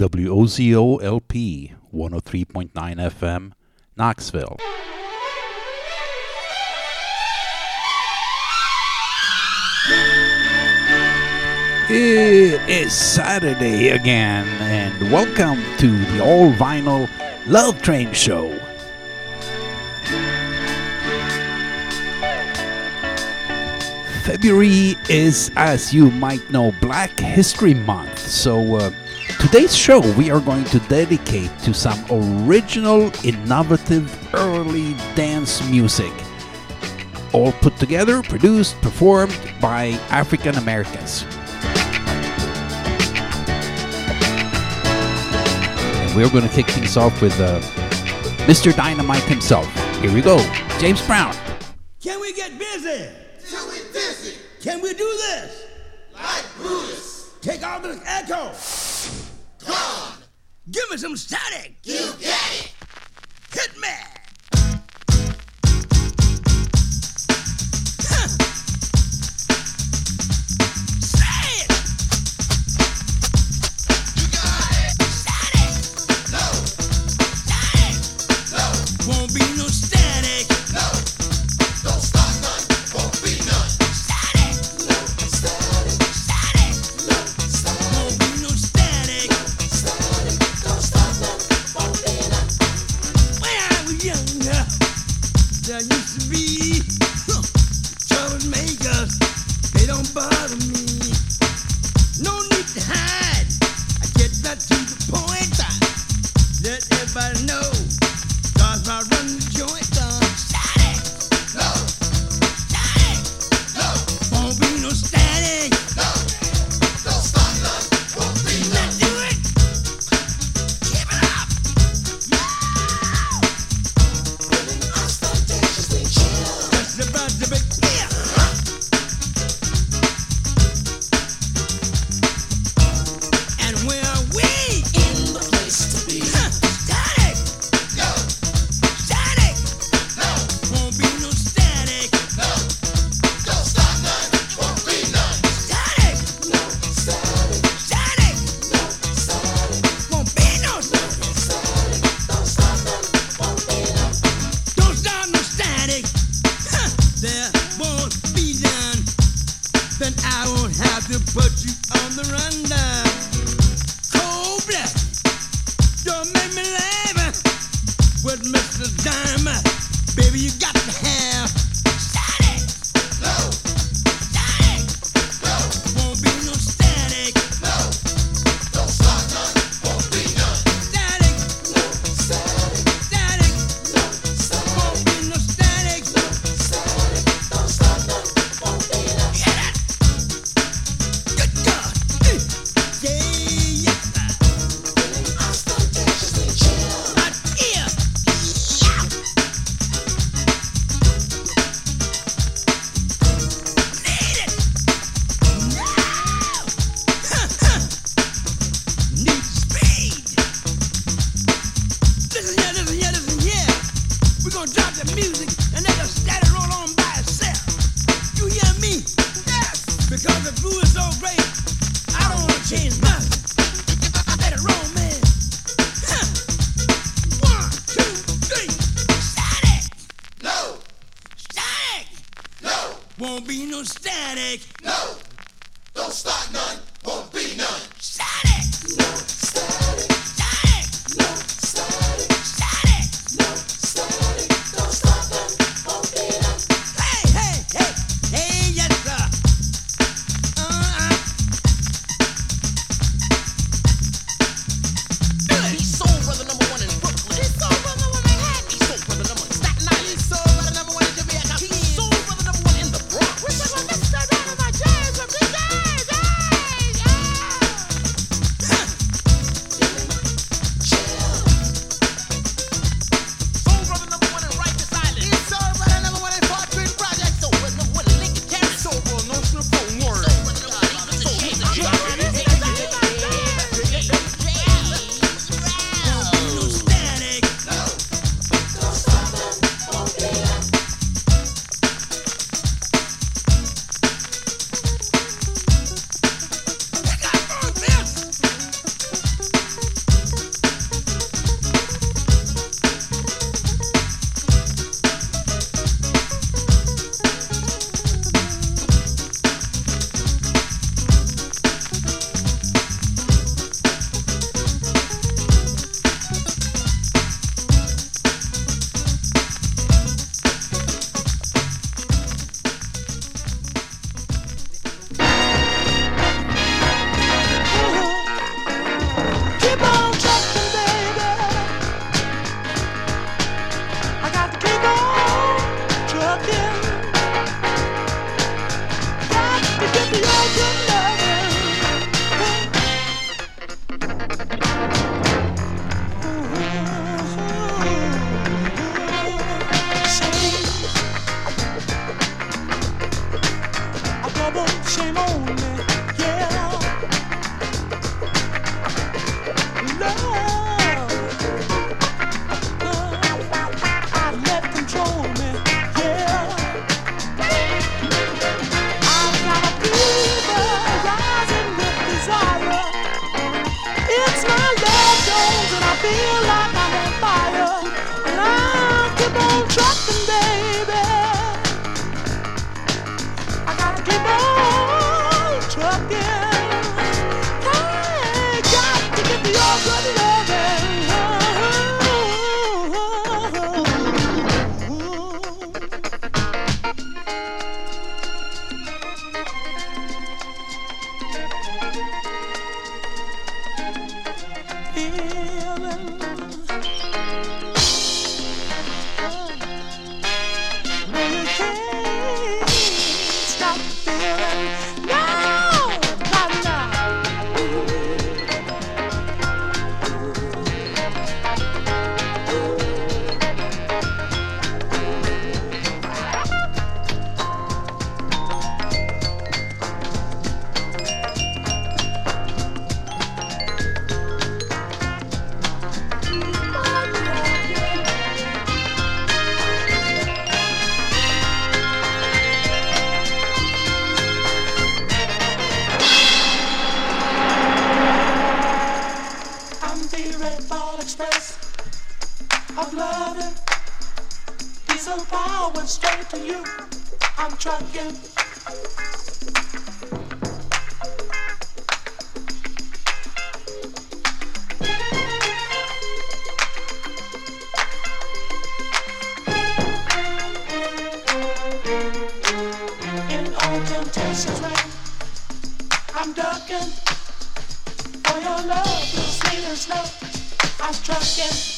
WOZO LP 103.9 FM, Knoxville. It is Saturday again, and welcome to the All Vinyl Love Train Show. February is, as you might know, Black History Month. So, uh, today's show we are going to dedicate to some original, innovative, early dance music. All put together, produced, performed by African Americans. And we're going to kick things off with uh, Mr. Dynamite himself. Here we go, James Brown. Can we get busy? Till we dizzy, Can we do this? like Brutus. Take all this echo. Gone, Give me some static. you get it. Hit me. The red ball express of loving. Diesel power straight to you. I'm trucking. In all temptations, rain. I'm ducking for your love slow. I was trucking.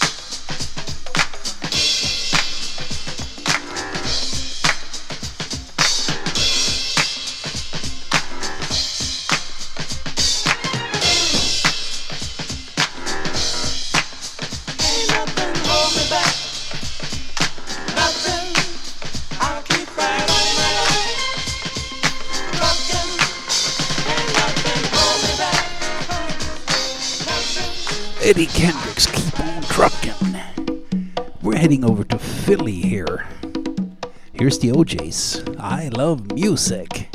Finley here. Here's the O'Jays. I love music.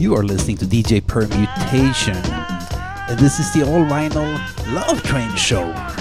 You are listening to DJ Permutation, and this is the all vinyl Love Train Show.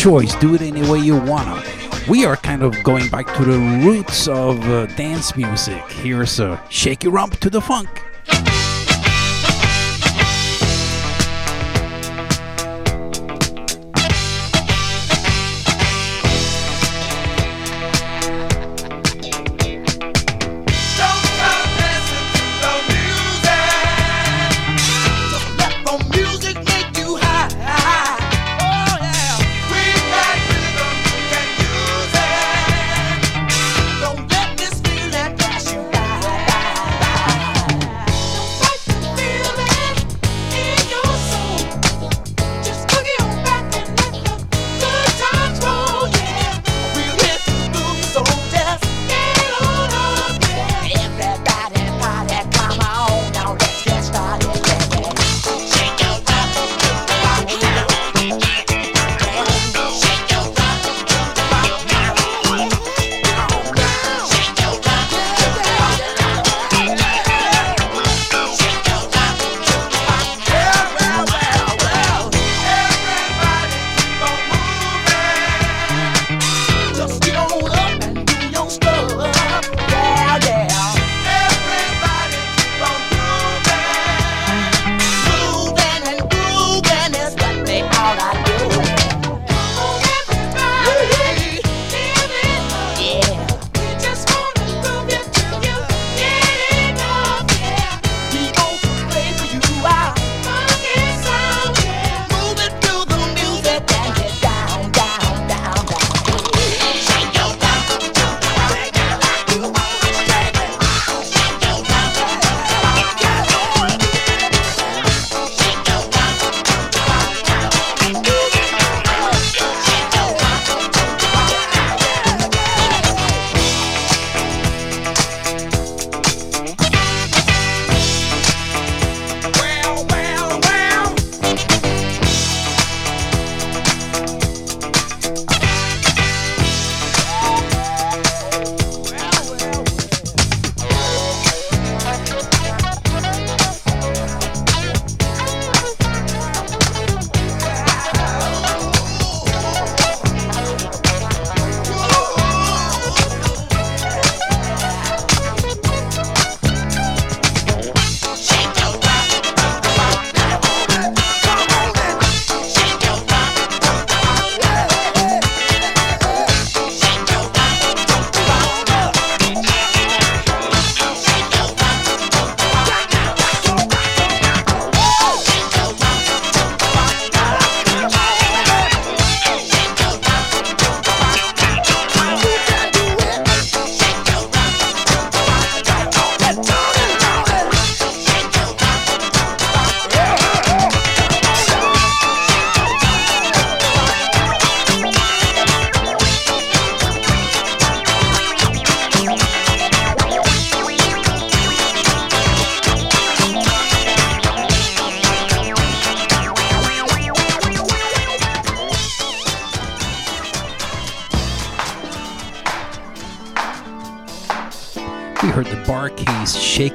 choice. Do it any way you wanna. We are kind of going back to the roots of uh, dance music. Here's a shaky rump to the funk.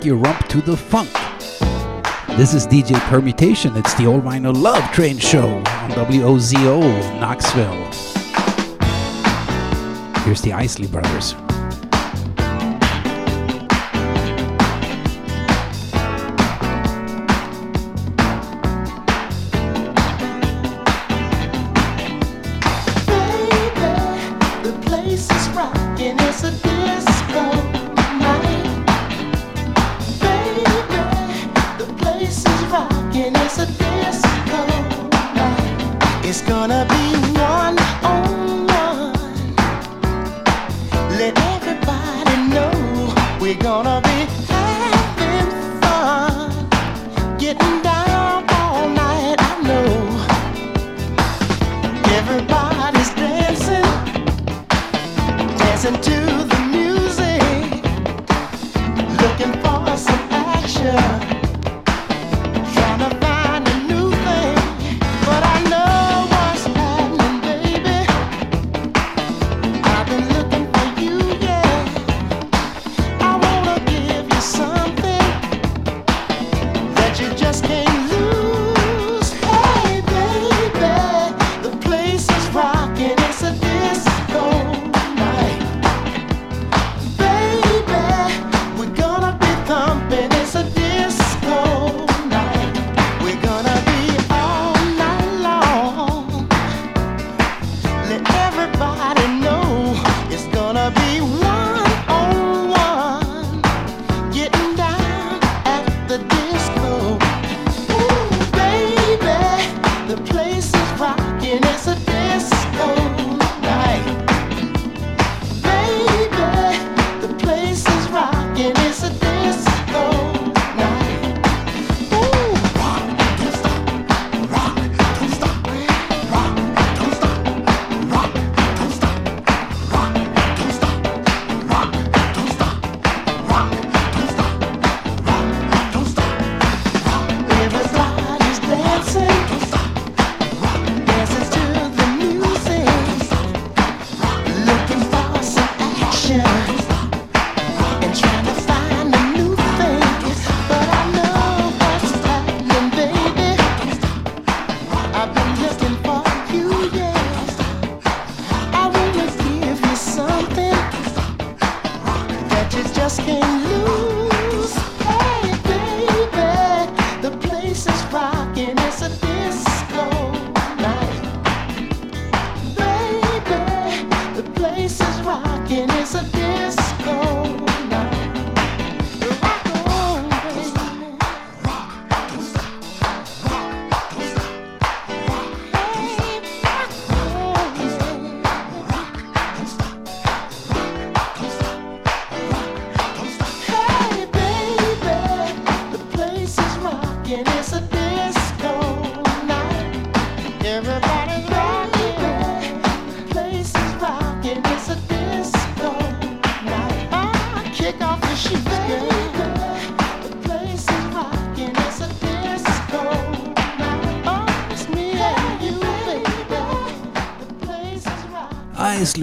your rump to the funk. This is DJ Permutation. It's the All Vinyl Love Train Show on WOZO Knoxville. Here's the Isley Brothers. wanna be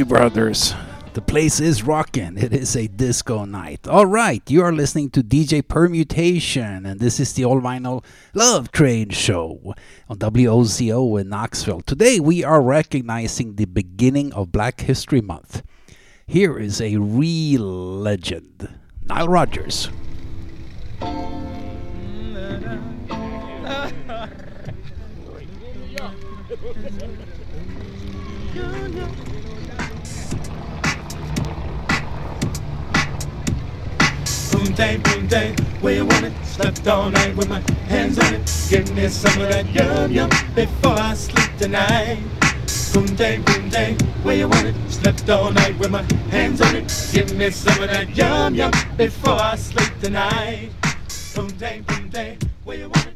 you, brothers. The place is rocking. It is a disco night. All right, you are listening to DJ Permutation, and this is the All Vinyl Love Train Show on WOZO in Knoxville. Today, we are recognizing the beginning of Black History Month. Here is a real legend, Nile Rodgers. boom day, boom day, where you want it? Slept all night with my hands on it. Give me some of that yum yum before I sleep tonight. Boom day, boom day, where you want it? Slept all night with my hands on it. Give me some of that yum yum before I sleep tonight. Boom day, boom day, where you want it?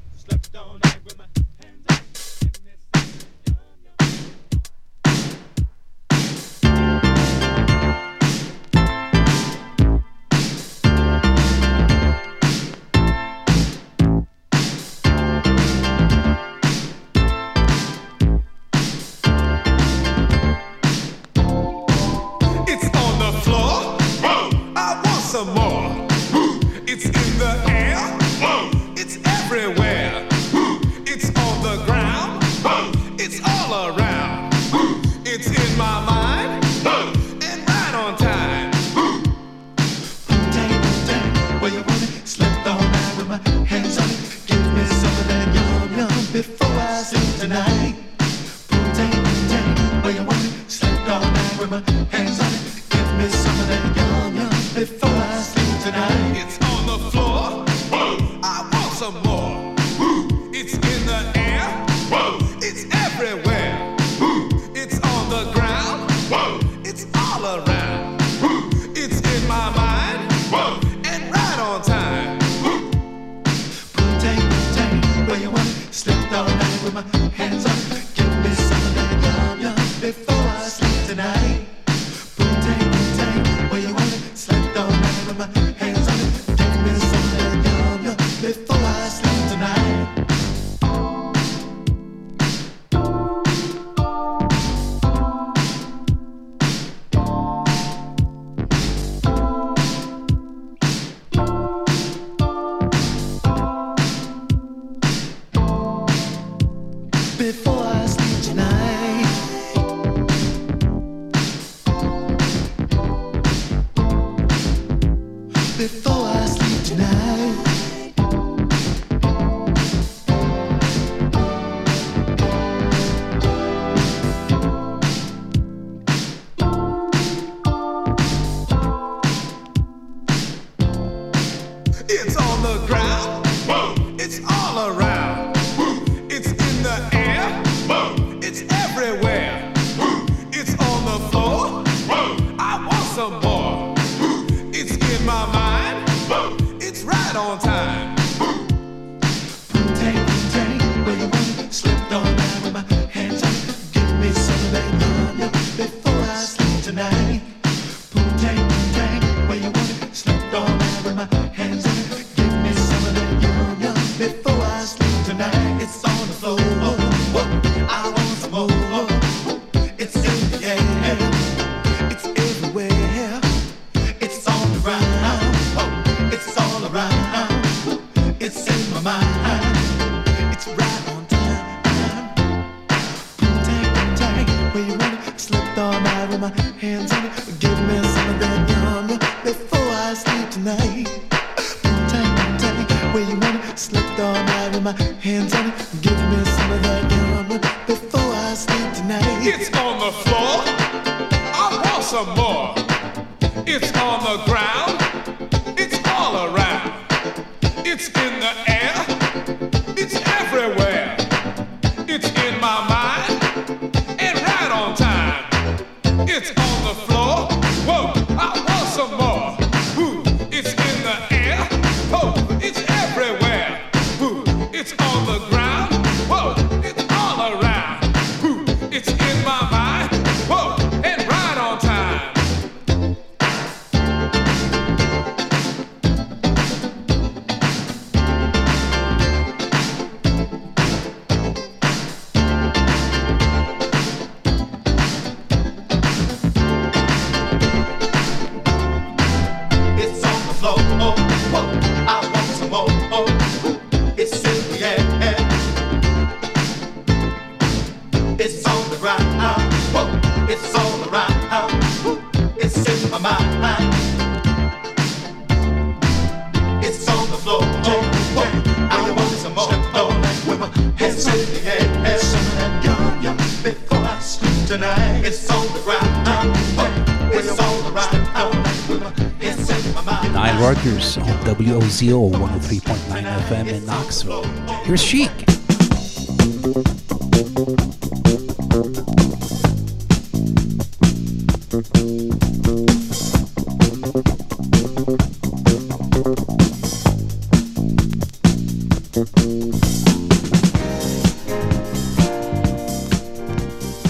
KZO 103.9 FM in Knoxville. Here's Chic.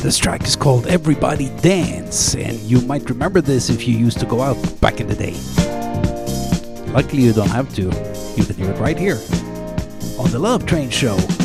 This track is called Everybody Dance, and you might remember this if you used to go out back in the day. Luckily, you don't have to. You can hear it right here on the Love Train Show.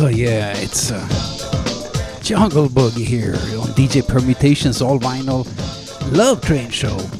Oh yeah, it's uh, Jungle Boogie here on DJ Permutations All Vinyl Love Train Show.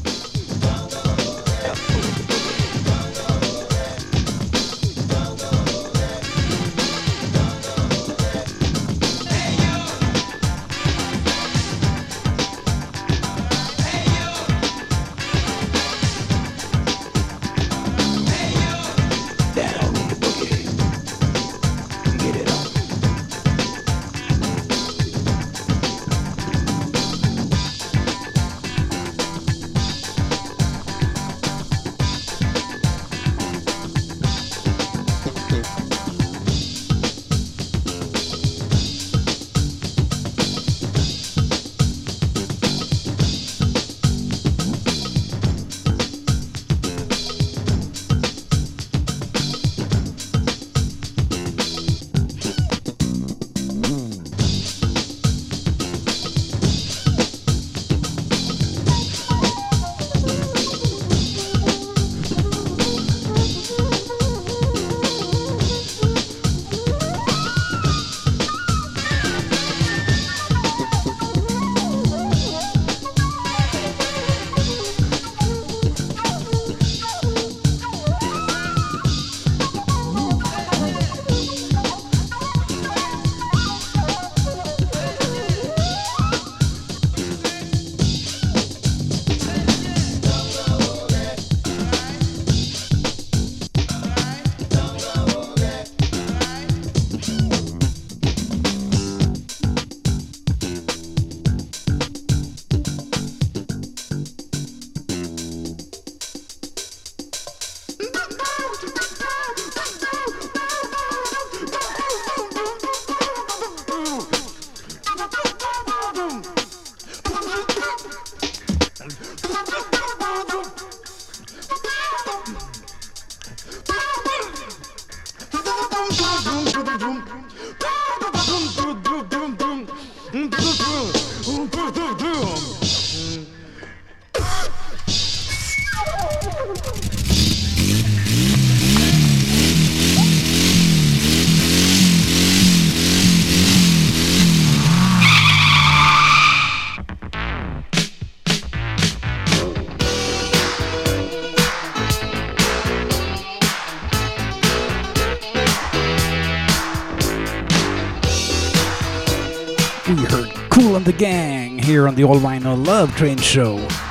the All Vinyl Love Train Show.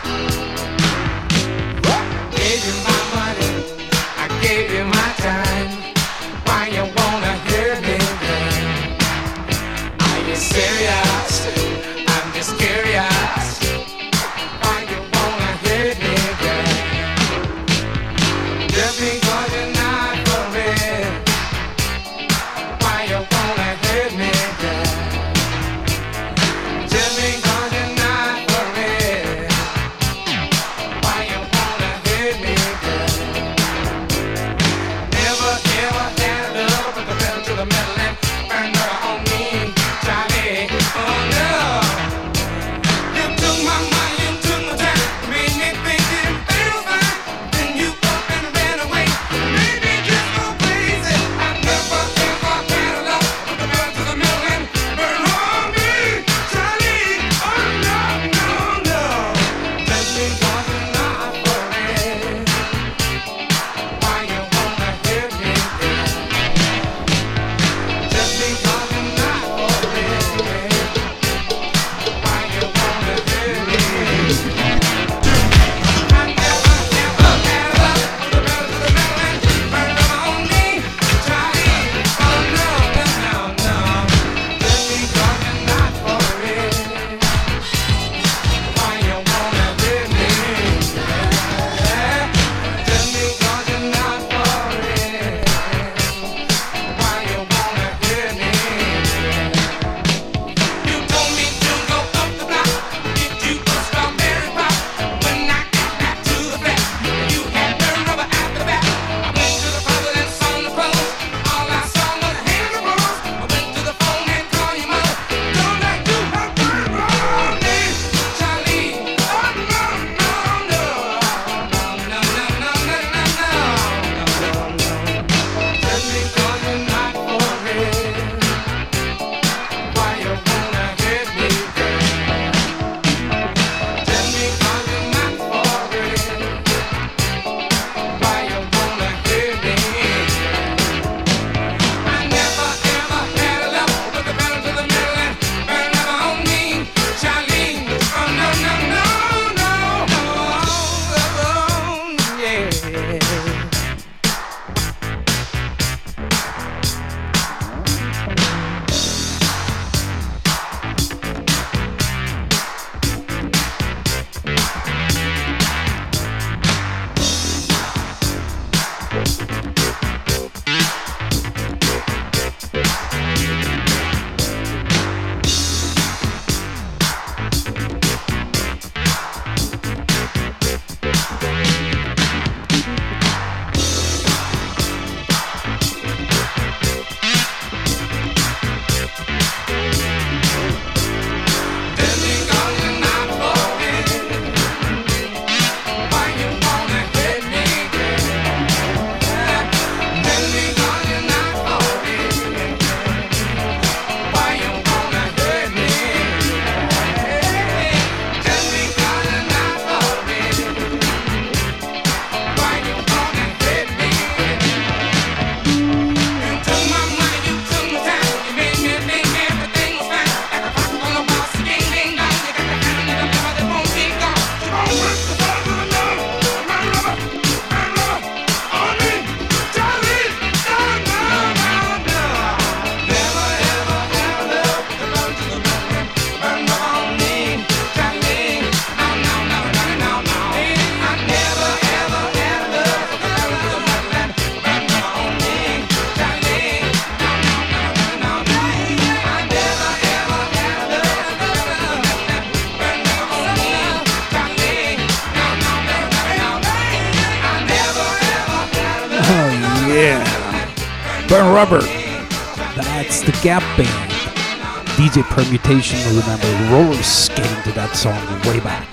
permutation. Remember, roller skating to that song way back.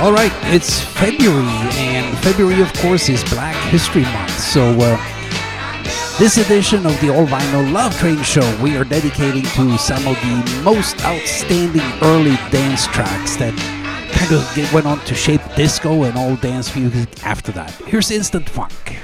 All right, it's February, and February, of course, is Black History Month. So, uh, this edition of the All Vinyl Love Train Show, we are dedicating to some of the most outstanding early dance tracks that kind of went on to shape disco and all dance music after that. Here's Instant Funk.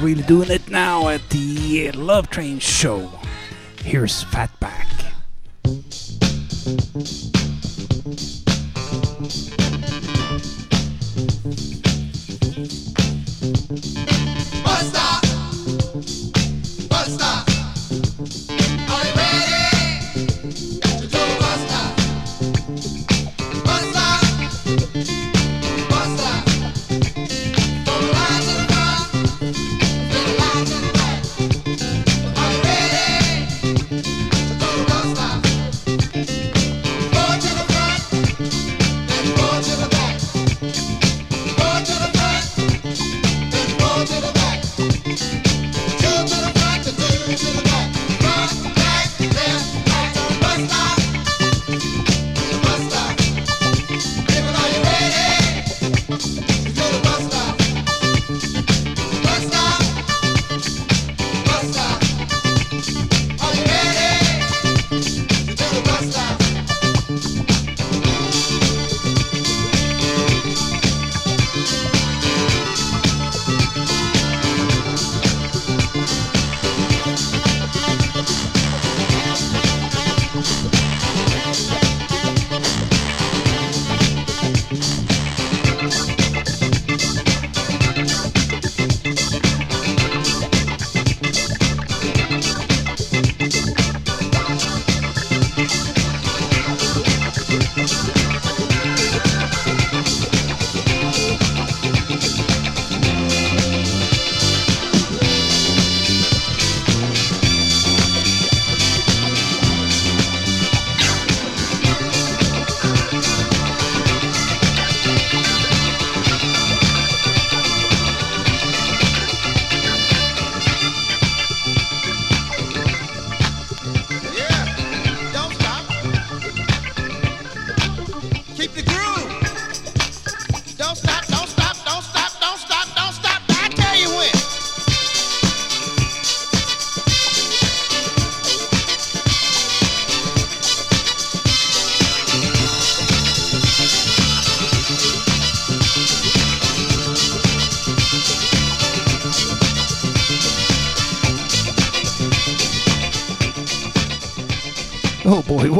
really doing it now at the Love Train show. Here's Fat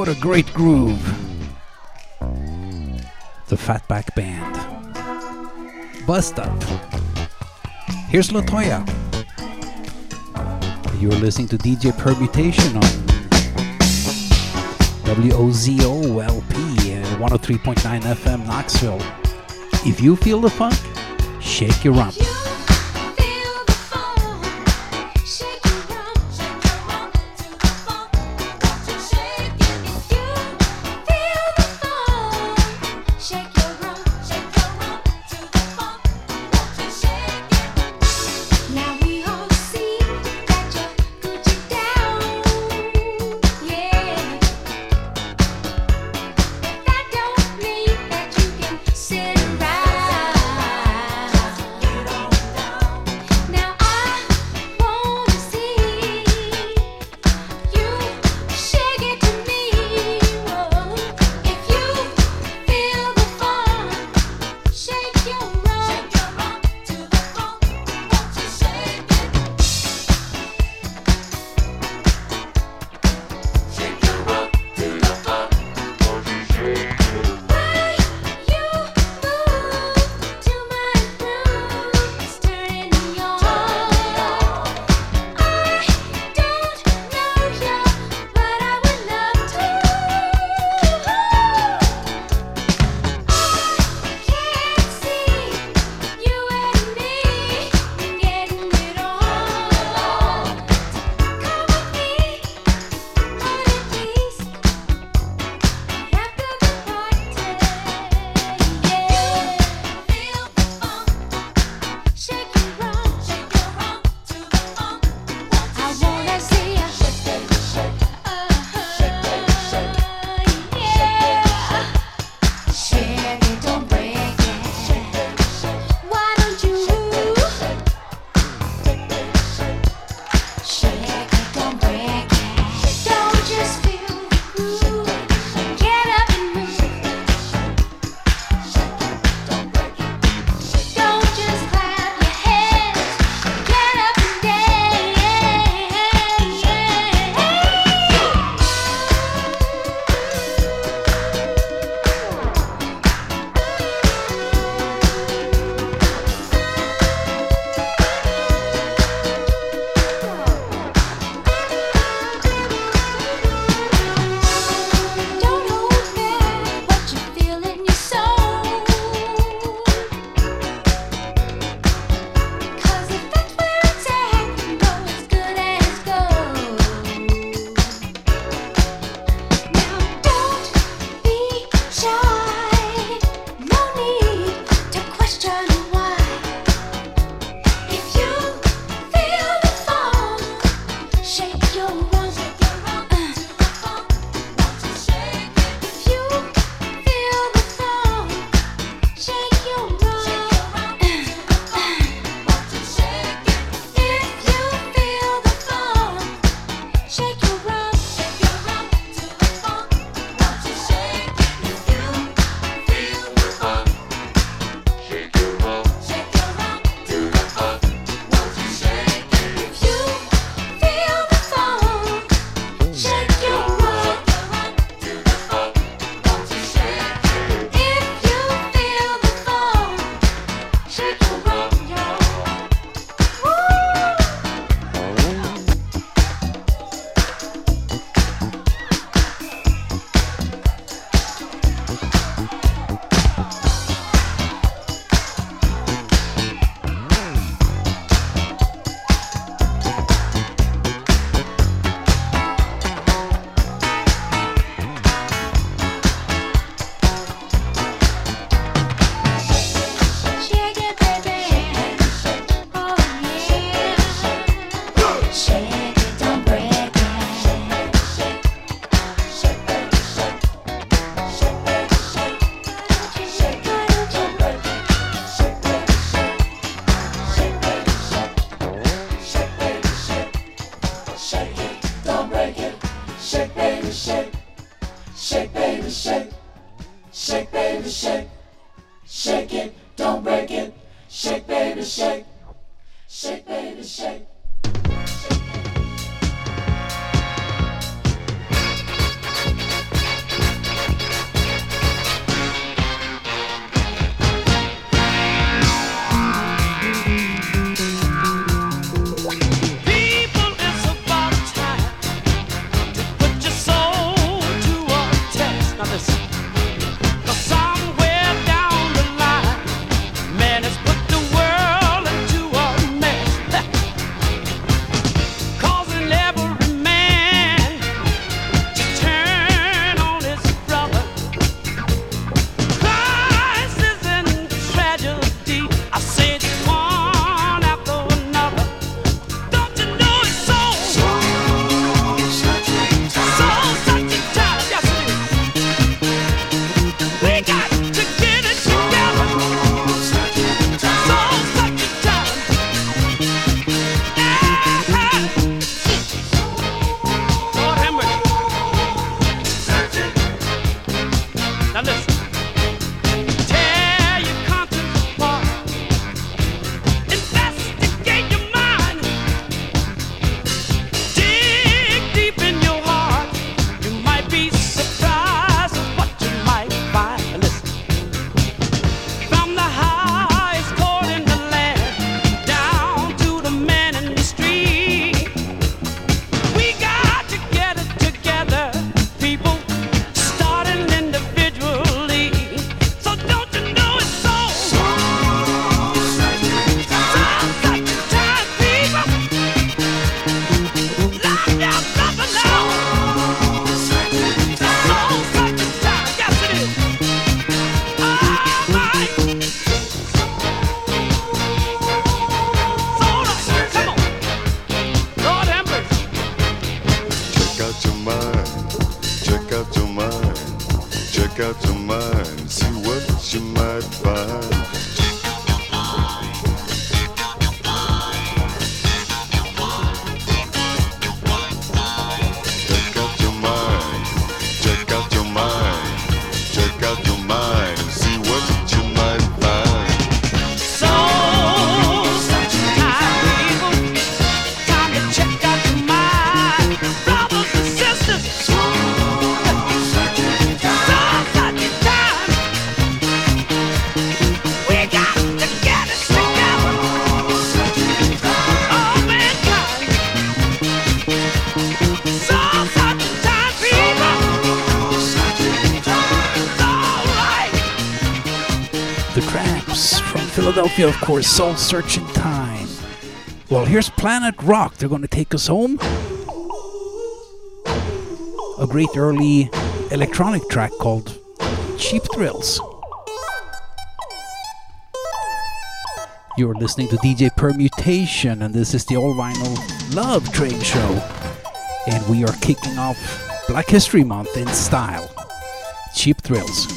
What a great groove. The Fatback Band. Bust Up. Here's Latoya. You're listening to DJ Permutation on WOZOLP 103.9 FM Knoxville. If you feel the funk, shake your rump. You Course, Soul Searching Time. Well, here's Planet Rock. They're going to take us home. A great early electronic track called Cheap Thrills. You're listening to DJ Permutation, and this is the All Vinyl Love Train Show. And we are kicking off Black History Month in style. Cheap Thrills.